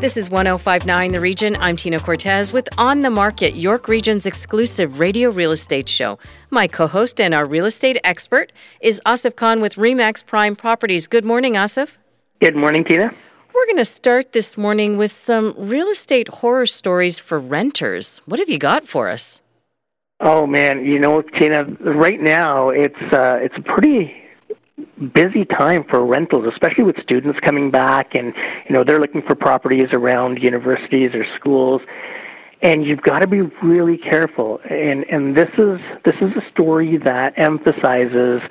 This is 1059 The Region. I'm Tina Cortez with On the Market, York Region's exclusive radio real estate show. My co host and our real estate expert is Asif Khan with REMAX Prime Properties. Good morning, Asif. Good morning, Tina. We're going to start this morning with some real estate horror stories for renters. What have you got for us? Oh man, you know, Tina, right now it's uh, it's pretty busy time for rentals, especially with students coming back and you know they're looking for properties around universities or schools. And you've got to be really careful. And and this is this is a story that emphasizes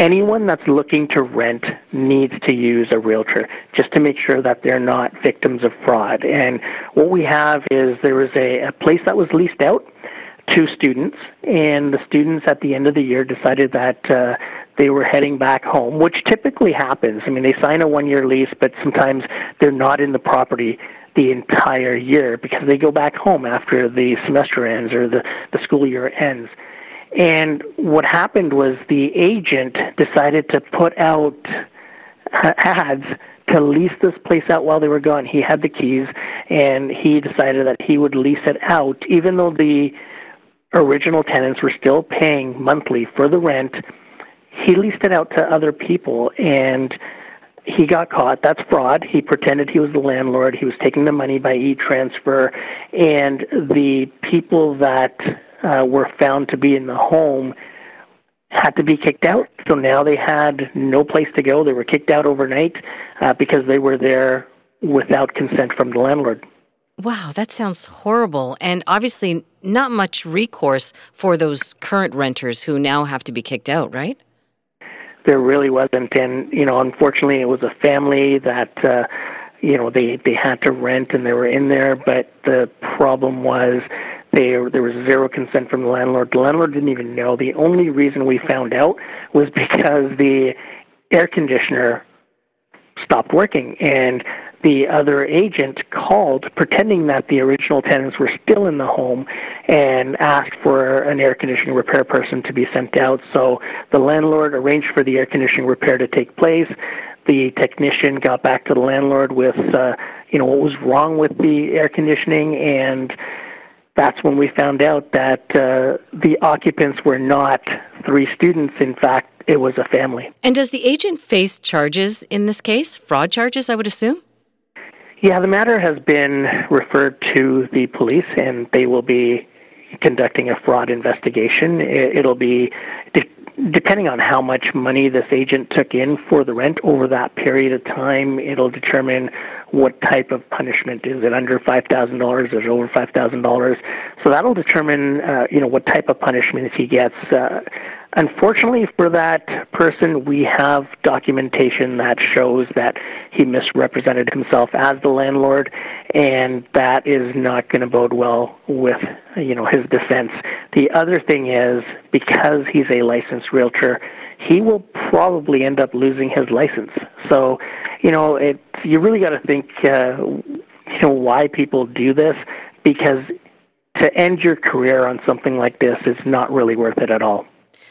anyone that's looking to rent needs to use a realtor just to make sure that they're not victims of fraud. And what we have is there was a, a place that was leased out to students, and the students at the end of the year decided that uh, they were heading back home, which typically happens. I mean, they sign a one year lease, but sometimes they're not in the property the entire year because they go back home after the semester ends or the, the school year ends. And what happened was the agent decided to put out ads to lease this place out while they were gone. He had the keys and he decided that he would lease it out, even though the original tenants were still paying monthly for the rent he leased it out to other people and he got caught. That's fraud. He pretended he was the landlord. He was taking the money by e transfer, and the people that uh, were found to be in the home had to be kicked out. So now they had no place to go. They were kicked out overnight uh, because they were there without consent from the landlord. Wow, that sounds horrible. And obviously, not much recourse for those current renters who now have to be kicked out, right? There really wasn't. And you know, unfortunately, it was a family that uh, you know they they had to rent and they were in there. But the problem was they, there was zero consent from the landlord. The landlord didn't even know. The only reason we found out was because the air conditioner stopped working and the other agent called pretending that the original tenants were still in the home and asked for an air conditioning repair person to be sent out. So the landlord arranged for the air conditioning repair to take place. The technician got back to the landlord with, uh, you know, what was wrong with the air conditioning, and that's when we found out that uh, the occupants were not three students. In fact, it was a family. And does the agent face charges in this case? Fraud charges, I would assume? Yeah, the matter has been referred to the police, and they will be conducting a fraud investigation. It'll be depending on how much money this agent took in for the rent over that period of time. It'll determine what type of punishment is it under five thousand dollars? Is it over five thousand dollars? So that'll determine, uh, you know, what type of punishment he gets. Uh, Unfortunately for that person, we have documentation that shows that he misrepresented himself as the landlord, and that is not going to bode well with you know his defense. The other thing is because he's a licensed realtor, he will probably end up losing his license. So, you know, it you really got to think uh, you know why people do this because to end your career on something like this is not really worth it at all.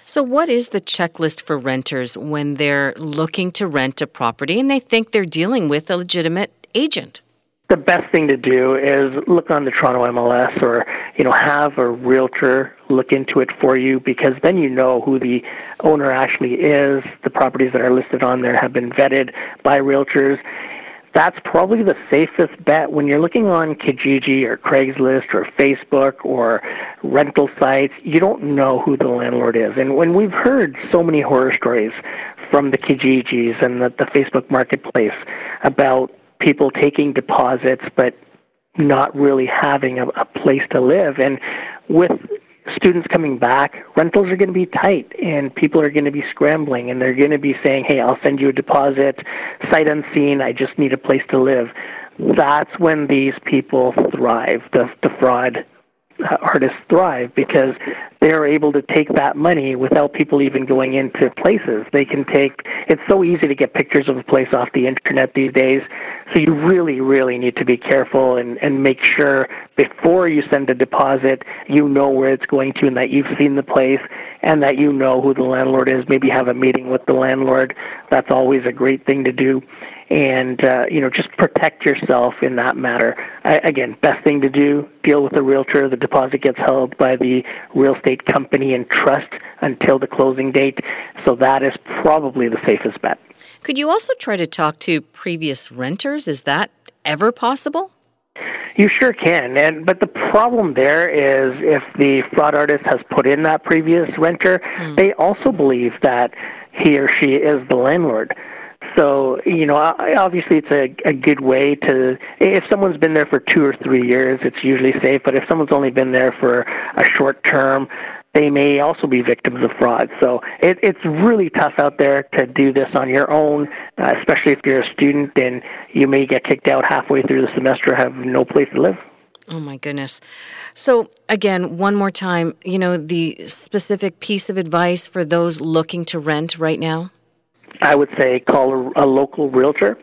So, what is the checklist for renters when they're looking to rent a property and they think they're dealing with a legitimate agent? The best thing to do is look on the Toronto MLS or, you know, have a realtor look into it for you because then you know who the owner actually is. The properties that are listed on there have been vetted by realtors that's probably the safest bet when you're looking on Kijiji or Craigslist or Facebook or rental sites. You don't know who the landlord is, and when we've heard so many horror stories from the Kijijis and the, the Facebook Marketplace about people taking deposits but not really having a, a place to live, and with students coming back, rentals are going to be tight and people are going to be scrambling and they're going to be saying, hey, I'll send you a deposit, sight unseen, I just need a place to live. That's when these people thrive, the, the fraud uh, artists thrive because they're able to take that money without people even going into places. They can take, it's so easy to get pictures of a place off the internet these days. So you really, really need to be careful and, and make sure before you send a deposit, you know where it's going to and that you've seen the place and that you know who the landlord is. Maybe have a meeting with the landlord. That's always a great thing to do and uh, you know just protect yourself in that matter. I, again, best thing to do: deal with the realtor. The deposit gets held by the real estate company in trust until the closing date. So that is probably the safest bet. Could you also try to talk to previous renters? Is that ever possible? You sure can, and but the problem there is if the fraud artist has put in that previous renter, mm. they also believe that he or she is the landlord. So, you know, obviously it's a, a good way to, if someone's been there for two or three years, it's usually safe. But if someone's only been there for a short term, they may also be victims of fraud. So it, it's really tough out there to do this on your own, uh, especially if you're a student and you may get kicked out halfway through the semester, have no place to live. Oh my goodness. So, again, one more time, you know, the specific piece of advice for those looking to rent right now? I would say call a, a local realtor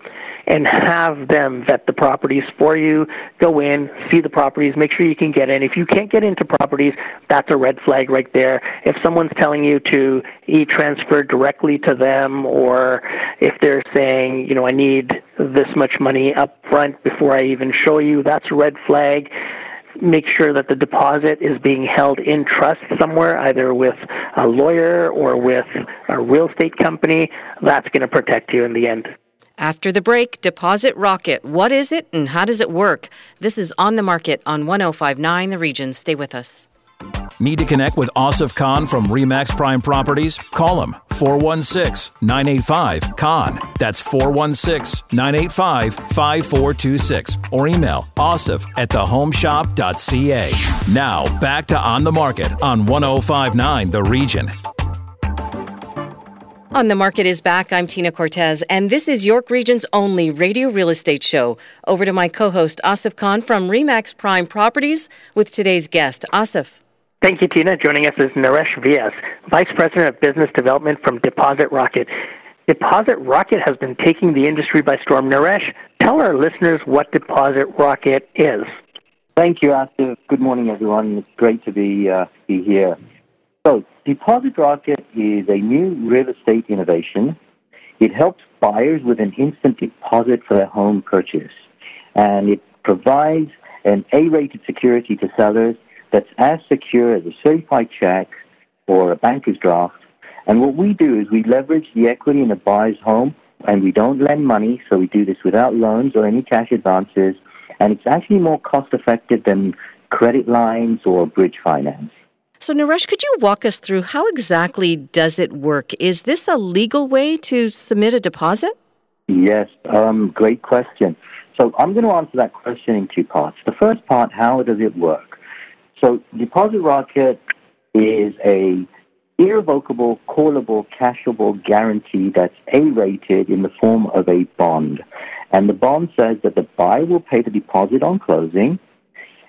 and have them vet the properties for you. Go in, see the properties, make sure you can get in. If you can't get into properties, that's a red flag right there. If someone's telling you to e-transfer directly to them, or if they're saying, you know, I need this much money up front before I even show you, that's a red flag make sure that the deposit is being held in trust somewhere, either with a lawyer or with a real estate company. That's going to protect you in the end. After the break, Deposit Rocket. What is it and how does it work? This is on the market on 1059 The Region. Stay with us. Need to connect with Asif Khan from Remax Prime Properties? Call him 416 985 Khan. That's 416 985 5426. Or email asif at thehomeshop.ca. Now, back to On the Market on 1059 The Region. On the Market is back. I'm Tina Cortez, and this is York Region's only radio real estate show. Over to my co host, Asif Khan from Remax Prime Properties, with today's guest, Asif. Thank you, Tina. Joining us is Naresh Vyas, Vice President of Business Development from Deposit Rocket. Deposit Rocket has been taking the industry by storm. Naresh, tell our listeners what Deposit Rocket is. Thank you, Arthur. Good morning, everyone. It's great to be, uh, be here. So, Deposit Rocket is a new real estate innovation. It helps buyers with an instant deposit for their home purchase, and it provides an A-rated security to sellers that's as secure as a certified check or a banker's draft. And what we do is we leverage the equity in a buyer's home, and we don't lend money, so we do this without loans or any cash advances, and it's actually more cost effective than credit lines or bridge finance. So, Naresh, could you walk us through how exactly does it work? Is this a legal way to submit a deposit? Yes, um, great question. So, I'm going to answer that question in two parts. The first part, how does it work? So, Deposit Rocket is a irrevocable, callable, cashable guarantee that's A-rated in the form of a bond. And the bond says that the buyer will pay the deposit on closing,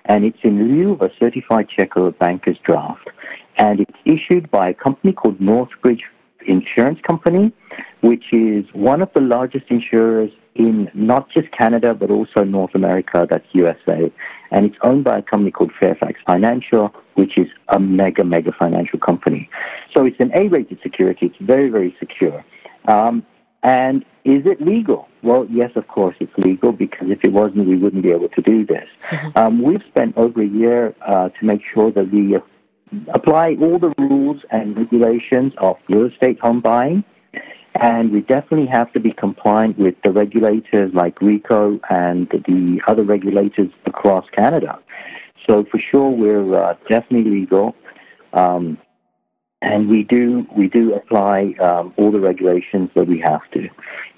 and it's in lieu of a certified check or a banker's draft. And it's issued by a company called Northbridge Insurance Company, which is one of the largest insurers in not just Canada, but also North America, that's USA. And it's owned by a company called Fairfax Financial, which is a mega, mega financial company. So it's an A rated security. It's very, very secure. Um, and is it legal? Well, yes, of course it's legal because if it wasn't, we wouldn't be able to do this. Mm-hmm. Um, we've spent over a year uh, to make sure that we apply all the rules and regulations of real estate home buying. And we definitely have to be compliant with the regulators like RECO and the other regulators across Canada. So for sure, we're uh, definitely legal. Um, and we do we do apply um, all the regulations that we have to.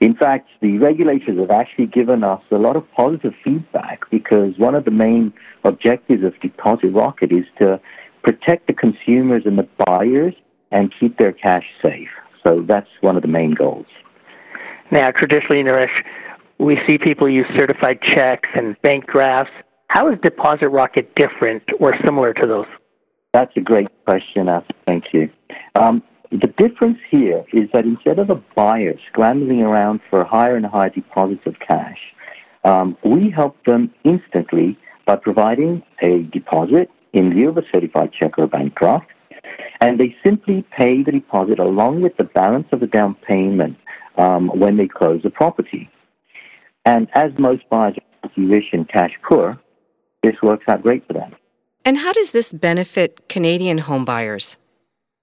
In fact, the regulators have actually given us a lot of positive feedback because one of the main objectives of Deposit Rocket is to protect the consumers and the buyers and keep their cash safe. So that's one of the main goals. Now, traditionally, Naresh, we see people use certified checks and bank drafts. How is Deposit Rocket different or similar to those? That's a great question, Arthur. Thank you. Um, the difference here is that instead of the buyer scrambling around for higher and higher deposits of cash, um, we help them instantly by providing a deposit in lieu of a certified check or a bank draft, and they simply pay the deposit along with the balance of the down payment um, when they close the property. And as most buyers are rich and cash poor, this works out great for them. And how does this benefit Canadian home buyers?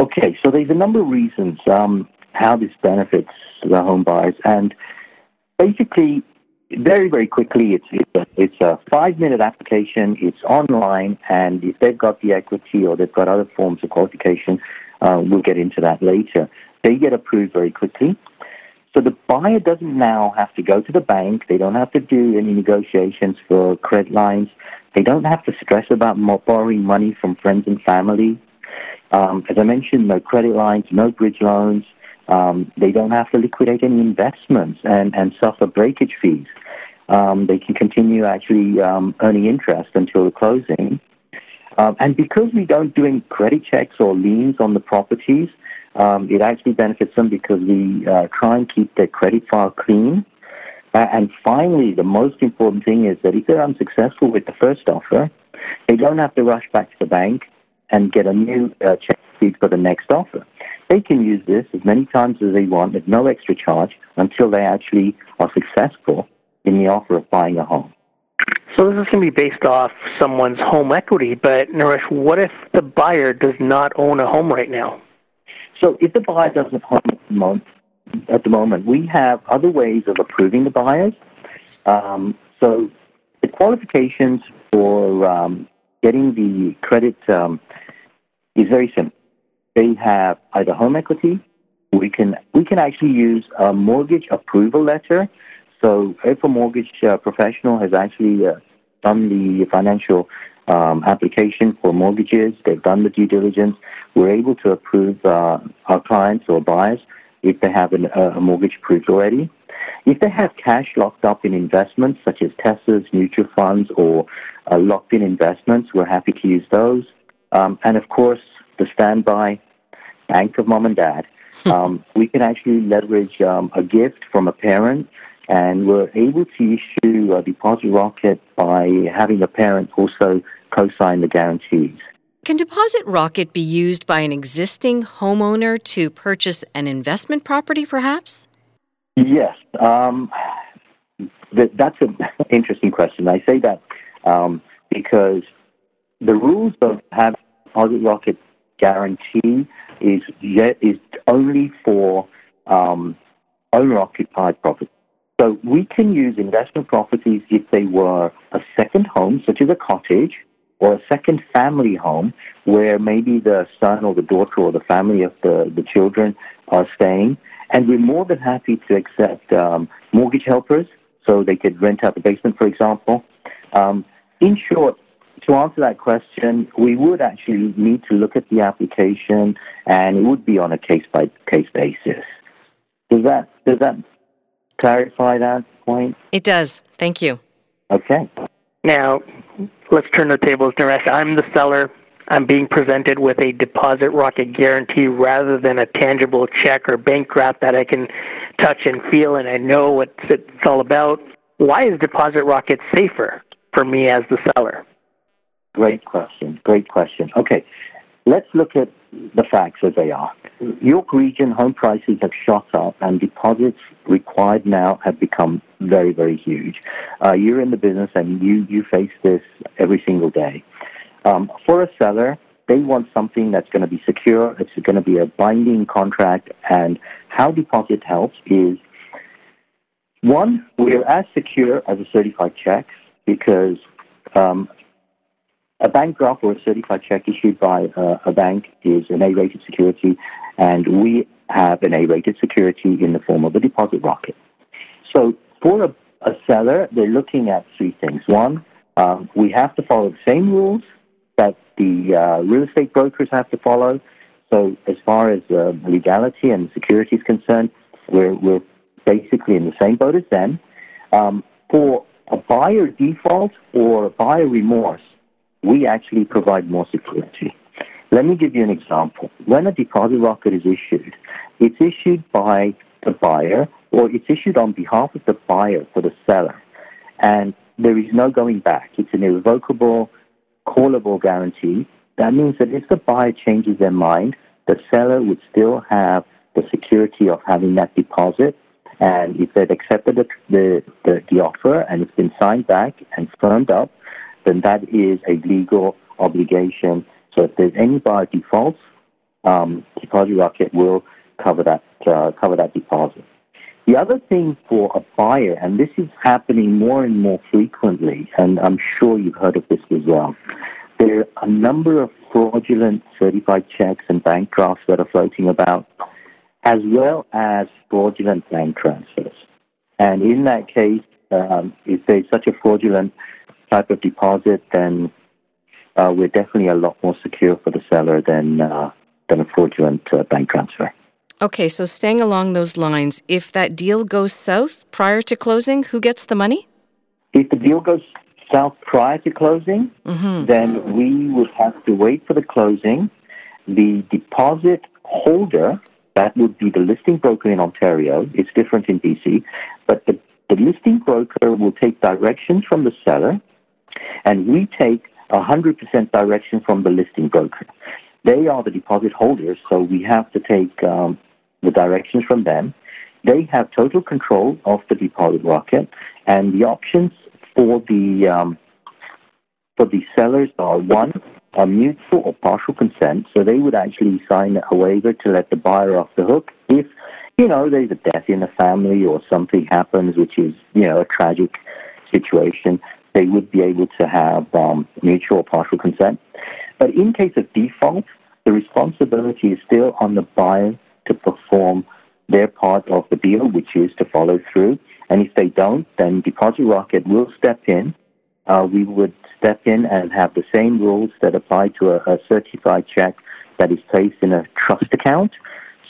Okay, so there's a number of reasons um, how this benefits the home buyers, and basically, very very quickly, it's it's a, it's a five minute application. It's online, and if they've got the equity or they've got other forms of qualification, uh, we'll get into that later. They get approved very quickly. So the buyer doesn't now have to go to the bank. They don't have to do any negotiations for credit lines. They don't have to stress about borrowing money from friends and family. Um, as I mentioned, no credit lines, no bridge loans. Um, they don't have to liquidate any investments and, and suffer breakage fees. Um, they can continue actually um, earning interest until the closing. Um, and because we don't do any credit checks or liens on the properties, um, it actually benefits them because we uh, try and keep their credit file clean. Uh, and finally, the most important thing is that if they're unsuccessful with the first offer, they don't have to rush back to the bank and get a new uh, check sheet for the next offer. They can use this as many times as they want at no extra charge until they actually are successful in the offer of buying a home. So this is going to be based off someone's home equity, but Naresh, what if the buyer does not own a home right now? So if the buyer doesn't own at the moment, at the moment we have other ways of approving the buyers. Um, so the qualifications for um, getting the credit um, is very simple. They have either home equity. We can we can actually use a mortgage approval letter. So if a mortgage uh, professional has actually uh, done the financial um, application for mortgages. They've done the due diligence. We're able to approve uh, our clients or buyers if they have an, uh, a mortgage approved already. If they have cash locked up in investments such as TESSAs, mutual funds, or uh, locked in investments, we're happy to use those. Um, and of course, the standby bank of mom and dad. Um, we can actually leverage um, a gift from a parent and we're able to issue a deposit rocket by having the parent also co-sign the guarantees. Can Deposit Rocket be used by an existing homeowner to purchase an investment property, perhaps? Yes. Um, that's an interesting question. I say that um, because the rules of having Deposit Rocket guarantee is, yet, is only for um, owner occupied property. So we can use investment properties if they were a second home, such as a cottage, or a second family home where maybe the son or the daughter or the family of the, the children are staying. And we're more than happy to accept um, mortgage helpers so they could rent out the basement, for example. Um, in short, to answer that question, we would actually need to look at the application and it would be on a case by case basis. Does that does that clarify that point? It does. Thank you. Okay. Now, let's turn the tables, Naresh. I'm the seller. I'm being presented with a deposit rocket guarantee rather than a tangible check or bank draft that I can touch and feel and I know what it's all about. Why is deposit rocket safer for me as the seller? Great question. Great question. Okay, let's look at the facts as they are. York Region home prices have shot up, and deposits required now have become very, very huge. Uh, you're in the business, and you you face this every single day. Um, for a seller, they want something that's going to be secure. It's going to be a binding contract, and how deposit helps is one, we're as secure as a certified check because um, a bank draft or a certified check issued by uh, a bank is an A-rated security, and we have an A-rated security in the form of a deposit rocket. So for a, a seller, they're looking at three things. One, um, we have to follow the same rules that the uh, real estate brokers have to follow. So as far as uh, legality and security is concerned, we're, we're basically in the same boat as them. Um, for a buyer default or a buyer remorse, we actually provide more security. Let me give you an example. When a deposit rocket is issued, it's issued by the buyer or it's issued on behalf of the buyer for the seller. And there is no going back. It's an irrevocable, callable guarantee. That means that if the buyer changes their mind, the seller would still have the security of having that deposit. And if they've accepted the, the, the, the offer and it's been signed back and firmed up, then that is a legal obligation. So if there's any buyer defaults, um, Deposit Rocket will cover that uh, cover that deposit. The other thing for a buyer, and this is happening more and more frequently, and I'm sure you've heard of this as well, there are a number of fraudulent certified checks and bank drafts that are floating about, as well as fraudulent bank transfers. And in that case, um, if there's such a fraudulent type of deposit, then uh, we're definitely a lot more secure for the seller than uh, than a fraudulent uh, bank transfer. Okay, so staying along those lines, if that deal goes south prior to closing, who gets the money? If the deal goes south prior to closing, mm-hmm. then we would have to wait for the closing. The deposit holder, that would be the listing broker in Ontario, it's different in BC, but the, the listing broker will take directions from the seller, and we take 100% direction from the listing broker. They are the deposit holders, so we have to take um, the directions from them. They have total control of the deposit rocket, and the options for the um, for the sellers are one, a mutual or partial consent. So they would actually sign a waiver to let the buyer off the hook if you know there's a death in the family or something happens, which is you know a tragic situation. They would be able to have um, mutual or partial consent. But in case of default, the responsibility is still on the buyer to perform their part of the deal, which is to follow through. And if they don't, then Deposit Rocket will step in. Uh, we would step in and have the same rules that apply to a, a certified check that is placed in a trust account.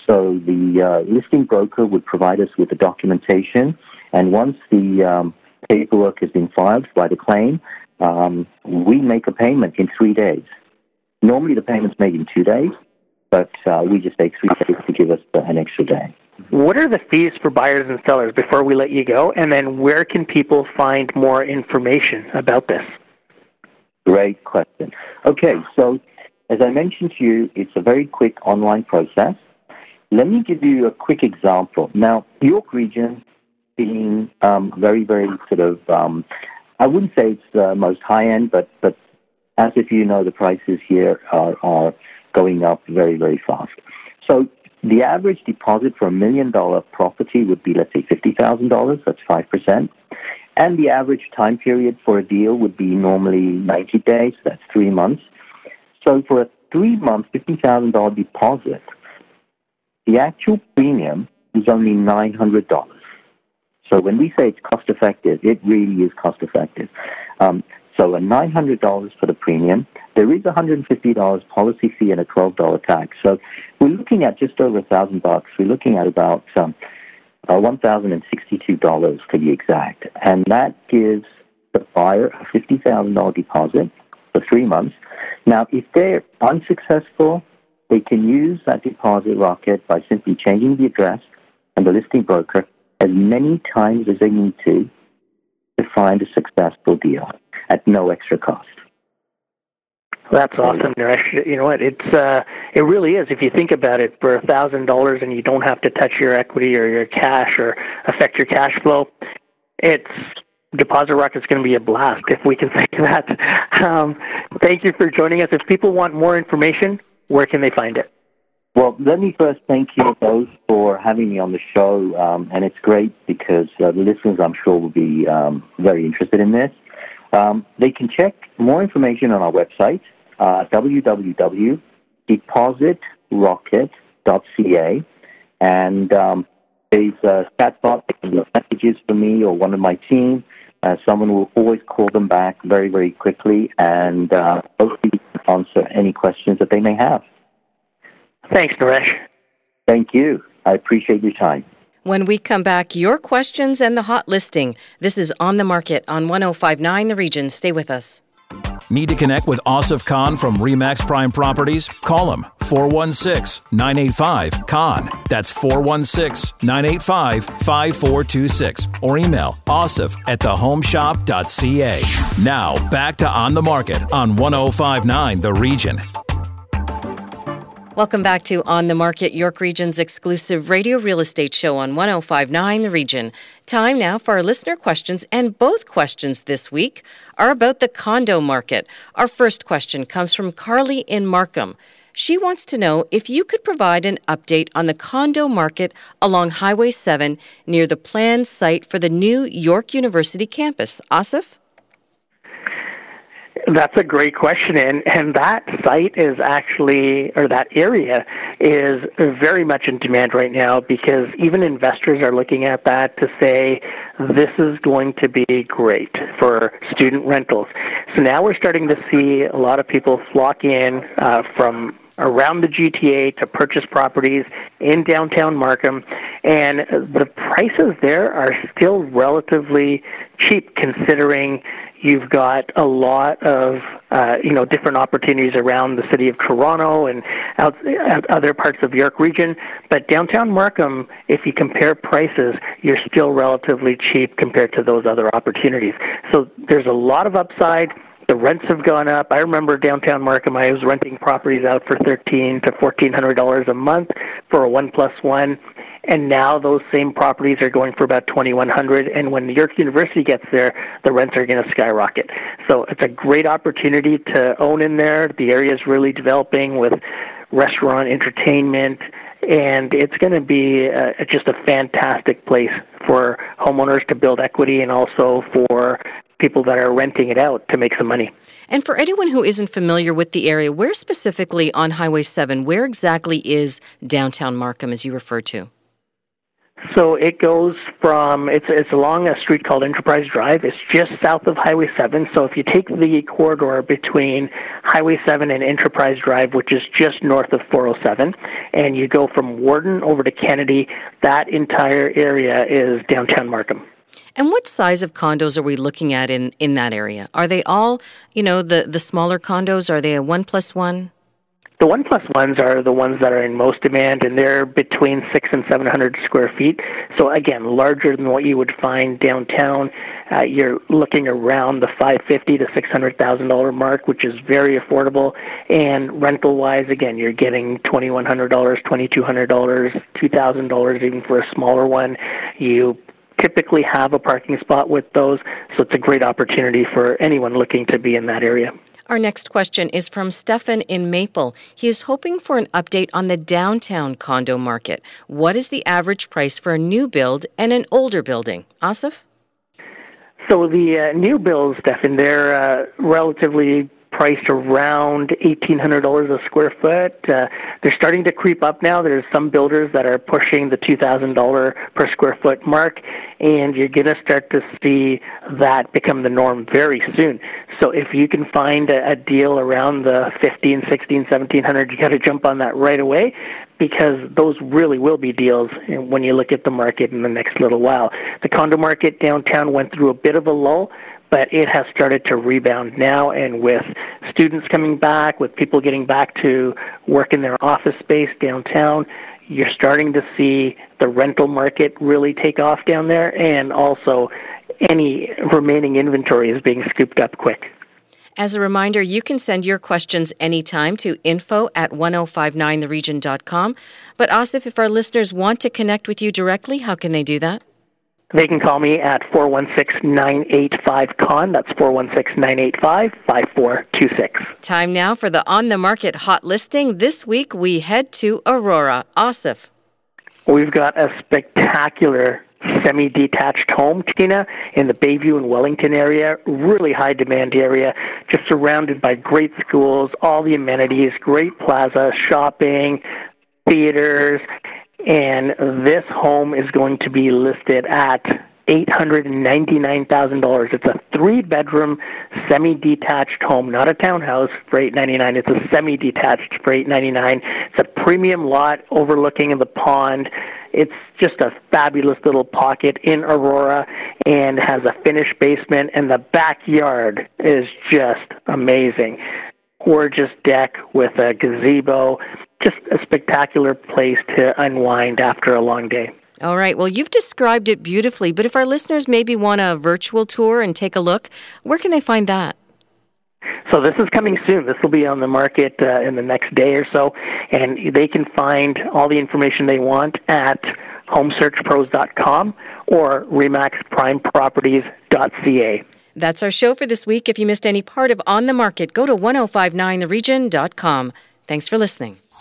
So the uh, listing broker would provide us with the documentation, and once the um, paperwork has been filed by the claim, um, we make a payment in three days. Normally, the payment's made in two days, but uh, we just take three days to give us an extra day. What are the fees for buyers and sellers before we let you go? And then where can people find more information about this? Great question. Okay, so as I mentioned to you, it's a very quick online process. Let me give you a quick example. Now, York Region being um, very, very sort of, um, I wouldn't say it's the most high end, but, but as if you know, the prices here are, are going up very, very fast. So the average deposit for a million dollar property would be, let's say, $50,000. That's 5%. And the average time period for a deal would be normally 90 days. That's three months. So for a three month, $50,000 deposit, the actual premium is only $900. So when we say it's cost effective, it really is cost effective. Um, so a $900 for the premium. There is a $150 policy fee and a $12 tax. So we're looking at just over a thousand bucks. We're looking at about um, uh, $1,062 to be exact. And that gives the buyer a $50,000 deposit for three months. Now, if they're unsuccessful, they can use that deposit rocket by simply changing the address and the listing broker as many times as they need to to find a successful deal at no extra cost. That's awesome, Naresh. You know what? It's uh, it really is. If you think about it, for a thousand dollars, and you don't have to touch your equity or your cash or affect your cash flow, it's Deposit Rock is going to be a blast if we can say that. Um, thank you for joining us. If people want more information, where can they find it? Well, let me first thank you both for having me on the show, um, and it's great because uh, the listeners, I'm sure, will be um, very interested in this. Um, they can check more information on our website, uh, www.depositrocket.ca, and um, there's a chatbot. They can messages for me or one of my team. Uh, someone will always call them back very, very quickly, and uh, hopefully answer any questions that they may have. Thanks, Naresh. Thank you. I appreciate your time. When we come back, your questions and the hot listing. This is On the Market on 1059 The Region. Stay with us. Need to connect with Asif Khan from Remax Prime Properties? Call him 416 985 Khan. That's 416 985 5426. Or email asif at thehomeshop.ca. Now, back to On the Market on 1059 The Region. Welcome back to On the Market, York Region's exclusive radio real estate show on 1059 The Region. Time now for our listener questions, and both questions this week are about the condo market. Our first question comes from Carly in Markham. She wants to know if you could provide an update on the condo market along Highway 7 near the planned site for the new York University campus. Asif? That's a great question, and and that site is actually, or that area is very much in demand right now because even investors are looking at that to say this is going to be great for student rentals. So now we're starting to see a lot of people flock in uh, from around the GTA to purchase properties in downtown Markham, and the prices there are still relatively cheap considering You've got a lot of uh, you know different opportunities around the city of Toronto and out, other parts of York region. But downtown Markham, if you compare prices, you're still relatively cheap compared to those other opportunities. So there's a lot of upside. The rents have gone up. I remember downtown Markham, I was renting properties out for thirteen to fourteen hundred dollars a month for a one plus one and now those same properties are going for about 2100 and when New York University gets there the rents are going to skyrocket so it's a great opportunity to own in there the area is really developing with restaurant entertainment and it's going to be uh, just a fantastic place for homeowners to build equity and also for people that are renting it out to make some money. And for anyone who isn't familiar with the area, where specifically on Highway 7, where exactly is downtown Markham as you refer to? So it goes from it's it's along a street called Enterprise Drive. It's just south of Highway 7. So if you take the corridor between Highway 7 and Enterprise Drive, which is just north of 407, and you go from Warden over to Kennedy, that entire area is downtown Markham. And what size of condos are we looking at in, in that area? Are they all, you know, the, the smaller condos? Are they a one plus one? The one plus ones are the ones that are in most demand, and they're between six and seven hundred square feet. So again, larger than what you would find downtown. Uh, you're looking around the five fifty to six hundred thousand dollar mark, which is very affordable. And rental wise, again, you're getting twenty one hundred dollars, twenty two hundred dollars, two thousand dollars even for a smaller one. You typically have a parking spot with those, so it's a great opportunity for anyone looking to be in that area. Our next question is from Stefan in Maple. He is hoping for an update on the downtown condo market. What is the average price for a new build and an older building? Asif? So the uh, new builds, Stefan, they're uh, relatively priced around $1,800 a square foot. Uh, they're starting to creep up now. There's some builders that are pushing the $2,000 per square foot mark, and you're going to start to see that become the norm very soon. So if you can find a, a deal around the 15, 16, 1700, you got to jump on that right away because those really will be deals when you look at the market in the next little while. The condo market downtown went through a bit of a lull, but it has started to rebound now. And with students coming back, with people getting back to work in their office space downtown, you're starting to see the rental market really take off down there, and also any remaining inventory is being scooped up quick. As a reminder, you can send your questions anytime to info at 1059theregion.com. But Asif, if our listeners want to connect with you directly, how can they do that? They can call me at 416-985-KHAN. That's 416-985-5426. Time now for the On the Market hot listing. This week we head to Aurora. Asif. We've got a spectacular semi-detached home, Tina, in the Bayview and Wellington area. Really high demand area, just surrounded by great schools, all the amenities, great plaza, shopping, theaters, and this home is going to be listed at $899,000. It's a three-bedroom, semi-detached home, not a townhouse for $899. It's a semi-detached for $899. It's a premium lot overlooking the pond. It's just a fabulous little pocket in Aurora and has a finished basement, and the backyard is just amazing. Gorgeous deck with a gazebo, just a spectacular place to unwind after a long day. All right. Well, you've described it beautifully, but if our listeners maybe want a virtual tour and take a look, where can they find that? So this is coming soon. This will be on the market uh, in the next day or so, and they can find all the information they want at homesearchpros.com or remaxprimeproperties.ca. That's our show for this week. If you missed any part of On the Market, go to 1059theregion.com. Thanks for listening.